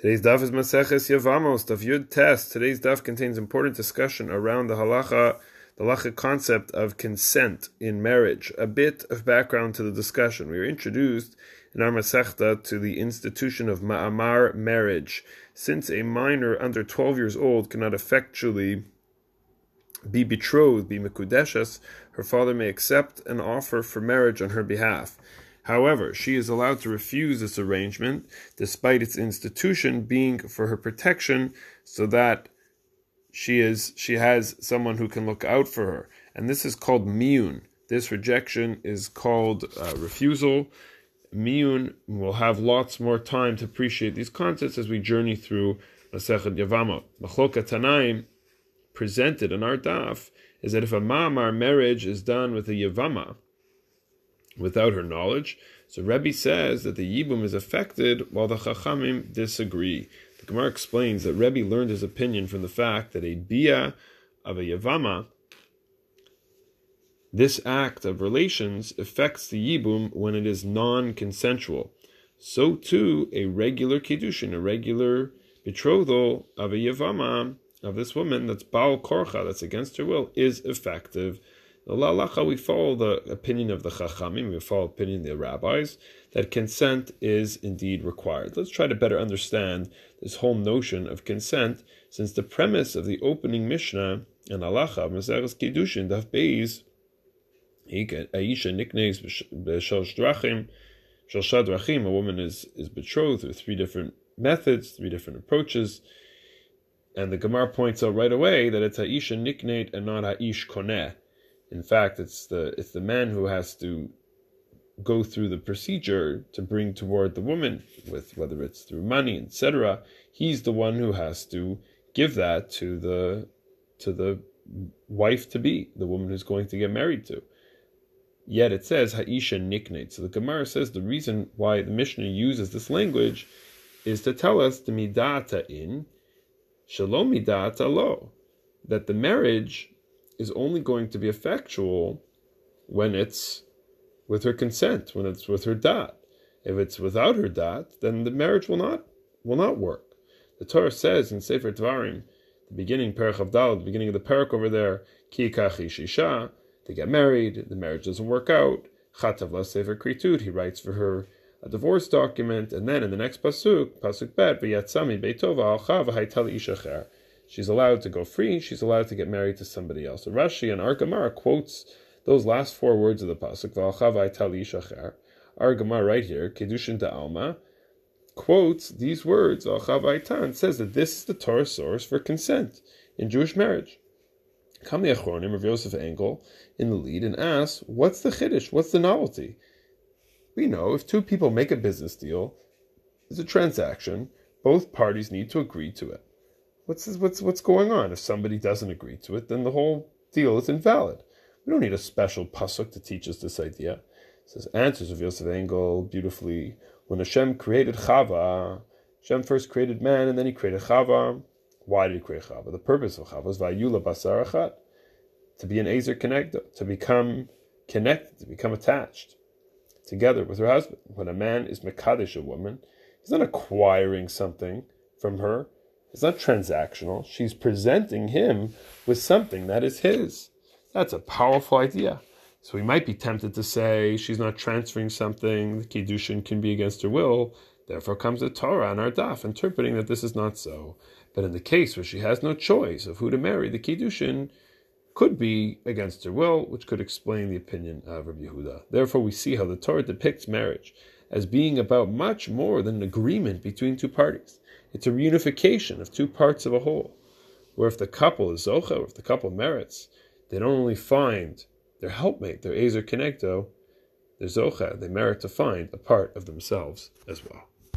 Today's daf is Maseches Yavamos, daf Yud Tes. Today's daf contains important discussion around the halacha, the halacha concept of consent in marriage. A bit of background to the discussion. We were introduced in our Masechta to the institution of Ma'amar marriage. Since a minor under 12 years old cannot effectually be betrothed, be Mekudeshes, her father may accept an offer for marriage on her behalf. However, she is allowed to refuse this arrangement despite its institution being for her protection so that she is she has someone who can look out for her. And this is called miyun. This rejection is called uh, refusal. Will have lots more time to appreciate these concepts as we journey through Masechet Yavama. Machloka Tanaim presented in our daf is that if a ma'amar marriage is done with a yavama, without her knowledge. So Rebbe says that the Yibum is affected while the Chachamim disagree. The Gemara explains that Rebbe learned his opinion from the fact that a Bia of a Yavama, this act of relations affects the Yibum when it is non consensual. So too, a regular Kiddushin, a regular betrothal of a Yavama, of this woman that's Baal Korcha, that's against her will, is effective. Lalacha, we follow the opinion of the chachamim, we follow the opinion of the rabbis, that consent is indeed required. Let's try to better understand this whole notion of consent, since the premise of the opening Mishnah and halacha, Maseches Kiddushin, Daf Beis, Aisha nicknames b'shal drachim, shal drachim, a woman is, is betrothed through three different methods, three different approaches, and the Gemara points out right away that it's Aisha nicknate and not Aish koneh. In fact, it's the it's the man who has to go through the procedure to bring toward the woman, with whether it's through money, etc. He's the one who has to give that to the to the wife to be, the woman who's going to get married to. Yet it says Haisha niknate. So the Gemara says the reason why the Mishnah uses this language is to tell us the midata in shalom midata lo, that the marriage is only going to be effectual when it's with her consent, when it's with her dot. If it's without her dot, then the marriage will not will not work. The Torah says in Sefer Dvarim, the beginning Perach of Dal, the beginning of the parak over there, Ki kachi shisha, they get married, the marriage doesn't work out. Chatav la Sefer Kritut, he writes for her a divorce document, and then in the next pasuk, pasuk bet, v'yatzami beitova alcha v'haitali ishacher she's allowed to go free, she's allowed to get married to somebody else. So Rashi and Argamara quotes those last four words of the pasuk, V'alchavai tali shacher. Argamar right here, Kiddushin da Alma, quotes these words, V'alchavai tan, says that this is the Torah source for consent in Jewish marriage. Come Achronim of Yosef Engel in the lead and asks, what's the chiddush? What's the novelty? We know if two people make a business deal, it's a transaction, both parties need to agree to it. What's what's what's going on? If somebody doesn't agree to it, then the whole deal is invalid. We don't need a special pasuk to teach us this idea. It says answers of Yosef Engel beautifully. When Hashem created Chava, Hashem first created man, and then He created Chava. Why did He create Chava? The purpose of Chava was Vayula Basar Achat, to be an Ezer kenegdo, to become connected, to become attached together with her husband. When a man is Mekadesh a woman, he's not acquiring something from her. It's not transactional. She's presenting him with something that is his. That's a powerful idea. So we might be tempted to say she's not transferring something, the Kiddushin can be against her will. Therefore comes the Torah and our daf, interpreting that this is not so. But in the case where she has no choice of who to marry, the Kiddushin could be against her will, which could explain the opinion of Rabbi Yehuda. Therefore, we see how the Torah depicts marriage as being about much more than an agreement between two parties. It's a reunification of two parts of a whole. Where if the couple is Zocha, if the couple merits, they don't only find their helpmate, their Ezer Kenegdo, their Zocha, they merit to find a part of themselves as well.